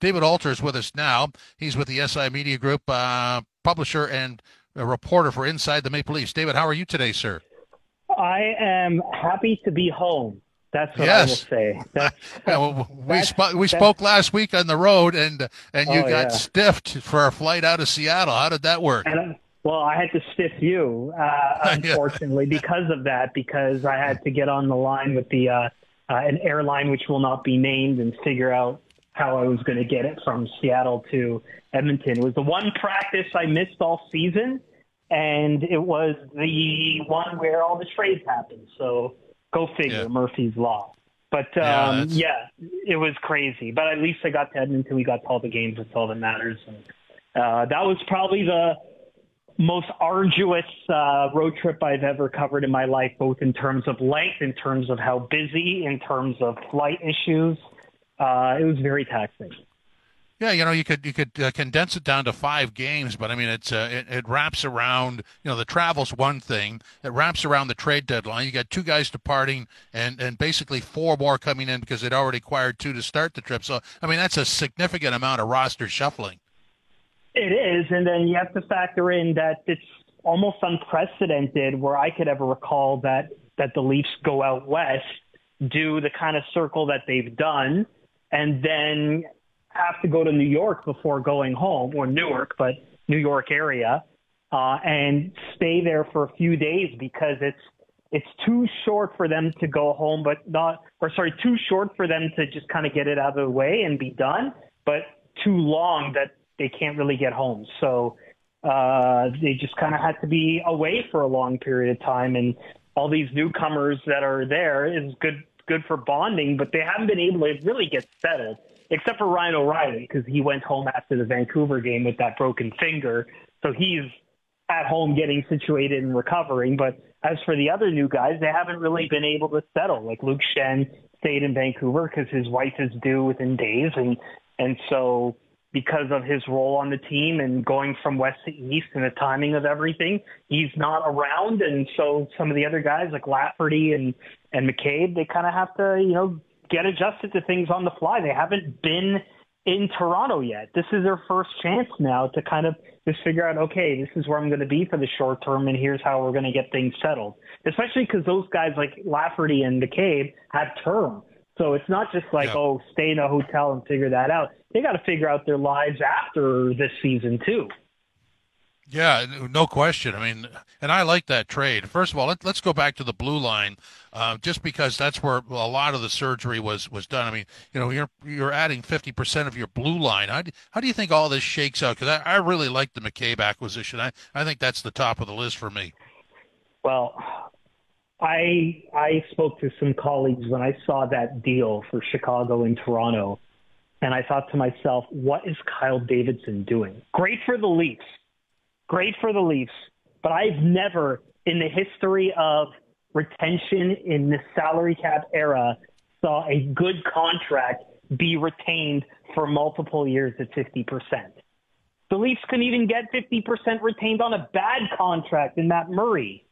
David Alter is with us now. He's with the SI Media Group, uh, publisher and a reporter for Inside the Maple Leafs. David, how are you today, sir? I am happy to be home. That's what yes. I will say. That's, yeah, well, we sp- we spoke last week on the road, and and you oh, got yeah. stiffed for a flight out of Seattle. How did that work? And, well, I had to stiff you, uh, unfortunately, because of that. Because I had to get on the line with the uh, uh, an airline which will not be named and figure out how I was going to get it from Seattle to Edmonton. It was the one practice I missed all season, and it was the one where all the trades happened. So go figure, yeah. Murphy's Law. But um, yeah, yeah, it was crazy. But at least I got to Edmonton. We got to all the games. That's all that matters. And uh, that was probably the most arduous uh, road trip I've ever covered in my life, both in terms of length, in terms of how busy, in terms of flight issues uh, it was very taxing. Yeah, you know, you could you could uh, condense it down to five games, but I mean, it's uh, it, it wraps around. You know, the travel's one thing. It wraps around the trade deadline. You got two guys departing, and and basically four more coming in because they'd already acquired two to start the trip. So, I mean, that's a significant amount of roster shuffling. It is, and then you have to factor in that it's almost unprecedented, where I could ever recall that that the Leafs go out west, do the kind of circle that they've done and then have to go to New York before going home, or Newark, but New York area, uh, and stay there for a few days because it's it's too short for them to go home, but not, or sorry, too short for them to just kind of get it out of the way and be done, but too long that they can't really get home. So uh, they just kind of had to be away for a long period of time, and all these newcomers that are there is good good for bonding, but they haven't been able to really get settled, except for Ryan O'Reilly because he went home after the Vancouver game with that broken finger. So he's at home getting situated and recovering. But as for the other new guys, they haven't really been able to settle. Like Luke Schenn stayed in Vancouver because his wife is due within days, and and so because of his role on the team and going from west to east and the timing of everything, he's not around. And so some of the other guys like Lafferty and, and McCabe, they kind of have to, you know, get adjusted to things on the fly. They haven't been in Toronto yet. This is their first chance now to kind of just figure out, okay, this is where I'm going to be for the short term, and here's how we're going to get things settled. Especially because those guys like Lafferty and McCabe have term. So it's not just like, yeah. oh, stay in a hotel and figure that out. They got to figure out their lives after this season too. Yeah, no question. I mean, and I like that trade. First of all, let, us go back to the blue line, uh, just because that's where a lot of the surgery was was done. I mean, you know, you're you're adding fifty percent of your blue line. How do, how do you think all this shakes out? Because I, I really like the McCabe acquisition. I I think that's the top of the list for me. Well, I I spoke to some colleagues when I saw that deal for Chicago and Toronto, and I thought to myself, what is Kyle Davidson doing? Great for the Leafs, great for the Leafs, but I've never in the history of retention in the salary cap era saw a good contract be retained for multiple years at 50%. The Leafs couldn't even get 50% retained on a bad contract in Matt Murray.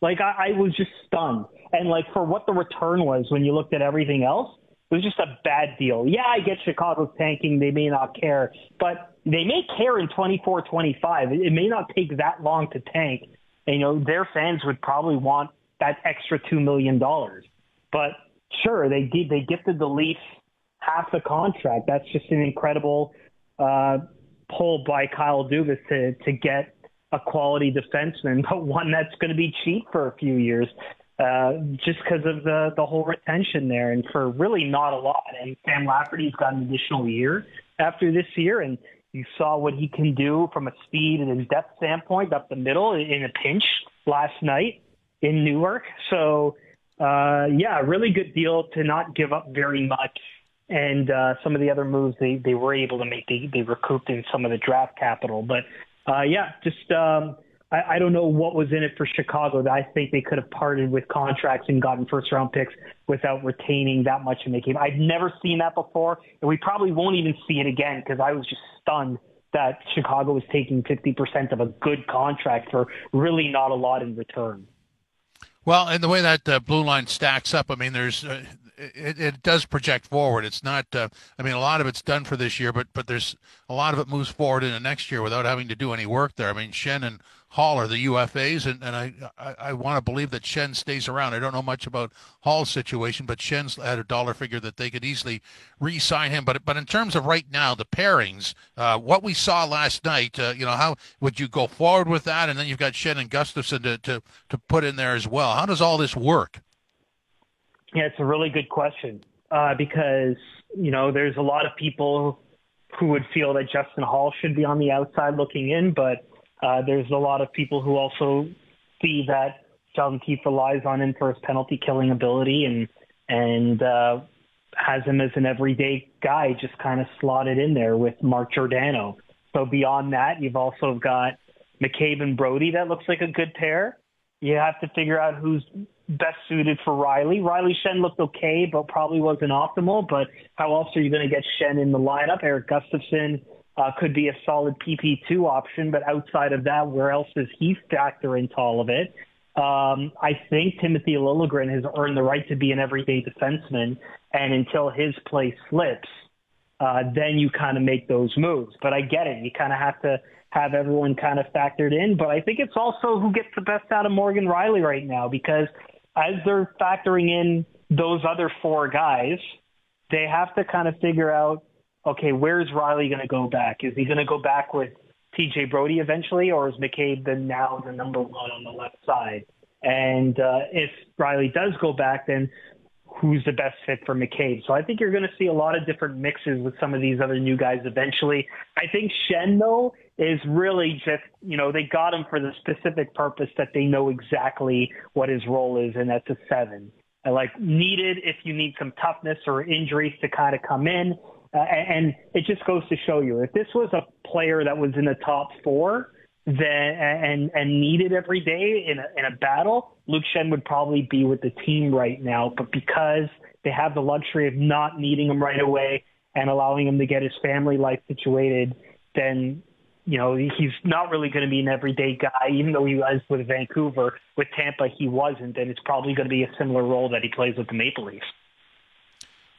Like I, I was just stunned. And like for what the return was when you looked at everything else, it was just a bad deal. Yeah, I get Chicago's tanking. They may not care, but they may care in 24, 25. It, may not take that long to tank. And, you know, their fans would probably want that extra $2 million. But sure, they did, they gifted the Leafs half the contract. That's just an incredible, uh, pull by Kyle Dubas to, to get a quality defenseman, but one that's going to be cheap for a few years, uh, just because of the the whole retention there, and for really not a lot. And Sam Lafferty's got an additional year after this year, and you saw what he can do from a speed and depth standpoint up the middle in a pinch last night in Newark. So, uh, yeah, really good deal to not give up very much. And uh, some of the other moves they, they were able to make, they, they recouped in some of the draft capital. But uh, yeah, just um, I, I don't know what was in it for Chicago that I think they could have parted with contracts and gotten first round picks without retaining that much in the game. I've never seen that before, and we probably won't even see it again because I was just stunned that Chicago was taking 50% of a good contract for really not a lot in return. Well, and the way that uh, blue line stacks up, I mean, there's uh, it, it does project forward. It's not. Uh, I mean, a lot of it's done for this year, but but there's a lot of it moves forward into next year without having to do any work there. I mean, Schenn and Holl are the UFAs, and, and I, I, I want to believe that Schenn stays around. I don't know much about Holl's situation, but Schenn's had a dollar figure that they could easily re-sign him. But but in terms of right now, the pairings, uh, what we saw last night, uh, you know, how would you go forward with that? And then you've got Schenn and Gustafsson to, to, to put in there as well. How does all this work? Yeah, it's a really good question uh, because, you know, there's a lot of people who would feel that Justin Holl should be on the outside looking in, but uh, there's a lot of people who also see that Sheldon Keefe relies on him for his penalty killing ability and and uh, has him as an everyday guy, just kind of slotted in there with Mark Giordano. So beyond that, you've also got McCabe and Brodie That looks like a good pair. You have to figure out who's best suited for Rielly. Rielly Schenn looked okay, but probably wasn't optimal. But how else are you going to get Schenn in the lineup? Erik Gustafsson uh, could be a solid PP2 option, but outside of that, where else does he factor into all of it? Um, I think Timothy Liljegren has earned the right to be an everyday defenseman, and until his play slips, uh, then you kind of make those moves. But I get it; you kind of have to have everyone kind of factored in. But I think it's also who gets the best out of Morgan Rielly right now, because as they're factoring in those other four guys, they have to kind of figure out okay, where's Rielly going to go back? Is he going to go back with TJ Brodie eventually, or is McCabe the now the number one on the left side? And uh, if Rielly does go back, then who's the best fit for McCabe? So I think you're going to see a lot of different mixes with some of these other new guys eventually. I think Schenn though, is really just, you know, they got him for the specific purpose that they know exactly what his role is, and that's a seven. I like needed if you need some toughness or injuries to kind of come in. Uh, and it just goes to show you if this was a player that was in the top four then and and needed every day in a, in a battle, Luke Schenn would probably be with the team right now. But because they have the luxury of not needing him right away and allowing him to get his family life situated, then you know he's not really going to be an everyday guy. Even though he was with Vancouver, with Tampa he wasn't, and it's probably going to be a similar role that he plays with the Maple Leafs.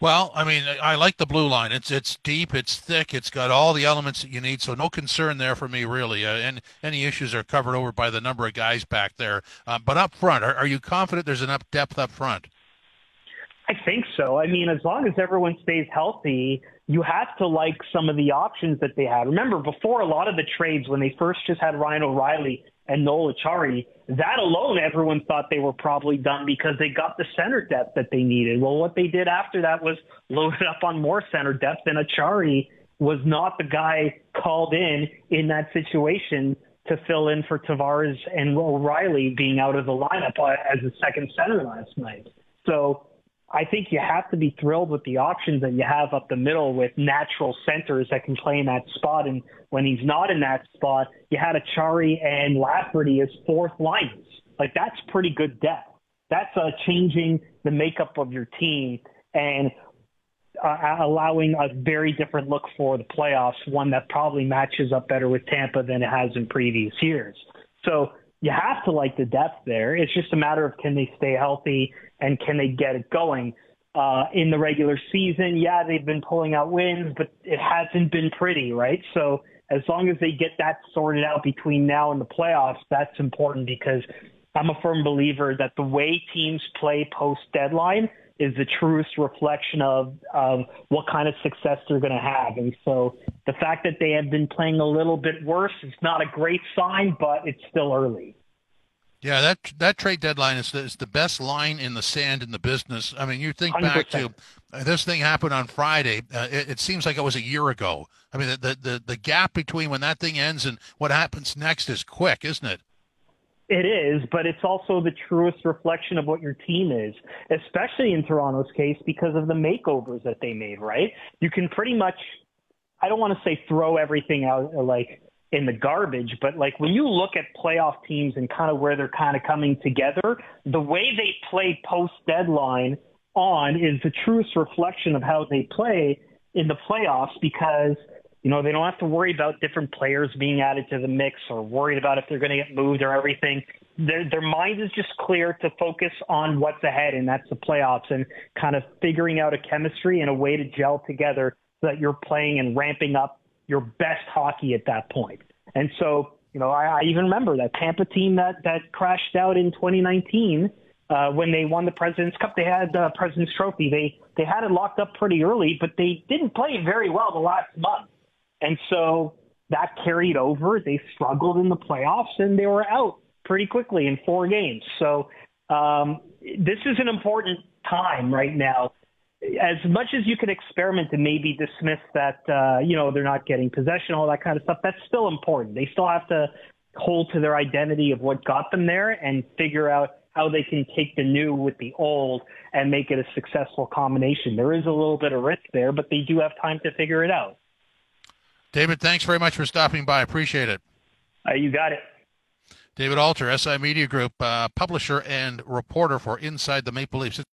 Well, I mean, I like the blue line. It's it's deep, it's thick, it's got all the elements that you need. So no concern there for me really. Uh, and any issues are covered over by the number of guys back there. Uh, but up front, are, are you confident there's enough depth up front? I think so. I mean, as long as everyone stays healthy, you have to like some of the options that they had. Remember, before a lot of the trades, when they first just had Ryan O'Reilly and Noel Acciari, that alone, everyone thought they were probably done because they got the center depth that they needed. Well, what they did after that was loaded up on more center depth, and Acciari was not the guy called in in that situation to fill in for Tavares and O'Reilly being out of the lineup uh, as a second center last night. So I think you have to be thrilled with the options that you have up the middle with natural centers that can play in that spot. And when he's not in that spot, you had Acciari and Lafferty as fourth liners. Like that's pretty good depth. That's uh, changing the makeup of your team and uh, allowing a very different look for the playoffs, one that probably matches up better with Tampa than it has in previous years. So you have to like the depth there. It's just a matter of can they stay healthy and can they get it going. Uh, in the regular season, yeah, they've been pulling out wins, but it hasn't been pretty, right? So as long as they get that sorted out between now and the playoffs, that's important because I'm a firm believer that the way teams play post deadline is the truest reflection of of what kind of success they're going to have. And so the fact that they have been playing a little bit worse is not a great sign, but it's still early. Yeah, that that trade deadline is the, is the best line in the sand in the business. I mean, you think 100%. back to uh, this thing happened on Friday. Uh, it, it, seems like it was a year ago. I mean, the, the the gap between when that thing ends and what happens next is quick, isn't it? It is, but it's also the truest reflection of what your team is, especially in Toronto's case because of the makeovers that they made. Right? You can pretty much, I don't want to say throw everything out like in the garbage. But like when you look at playoff teams and kind of where they're kind of coming together, the way they play post deadline on is the truest reflection of how they play in the playoffs because you know they don't have to worry about different players being added to the mix or worried about if they're going to get moved or everything. their their mind is just clear to focus on what's ahead, and that's the playoffs, and kind of figuring out a chemistry and a way to gel together so that you're playing and ramping up your best hockey at that point. And so, you know, I, I even remember that Tampa team that that crashed out in 2019 uh, when they won the President's Cup. They had the President's Trophy. They they had it locked up pretty early, but they didn't play very well the last month, and so that carried over. They struggled in the playoffs, and they were out pretty quickly in four games. So um, this is an important time right now. As much as you can experiment and maybe dismiss that, uh, you know, they're not getting possession, all that kind of stuff, that's still important. They still have to hold to their identity of what got them there and figure out how they can take the new with the old and make it a successful combination. There is a little bit of risk there, but they do have time to figure it out. David, thanks very much for stopping by. Appreciate it. Uh, you got it. David Alter, SI Media Group, uh, publisher and reporter for Inside the Maple Leafs.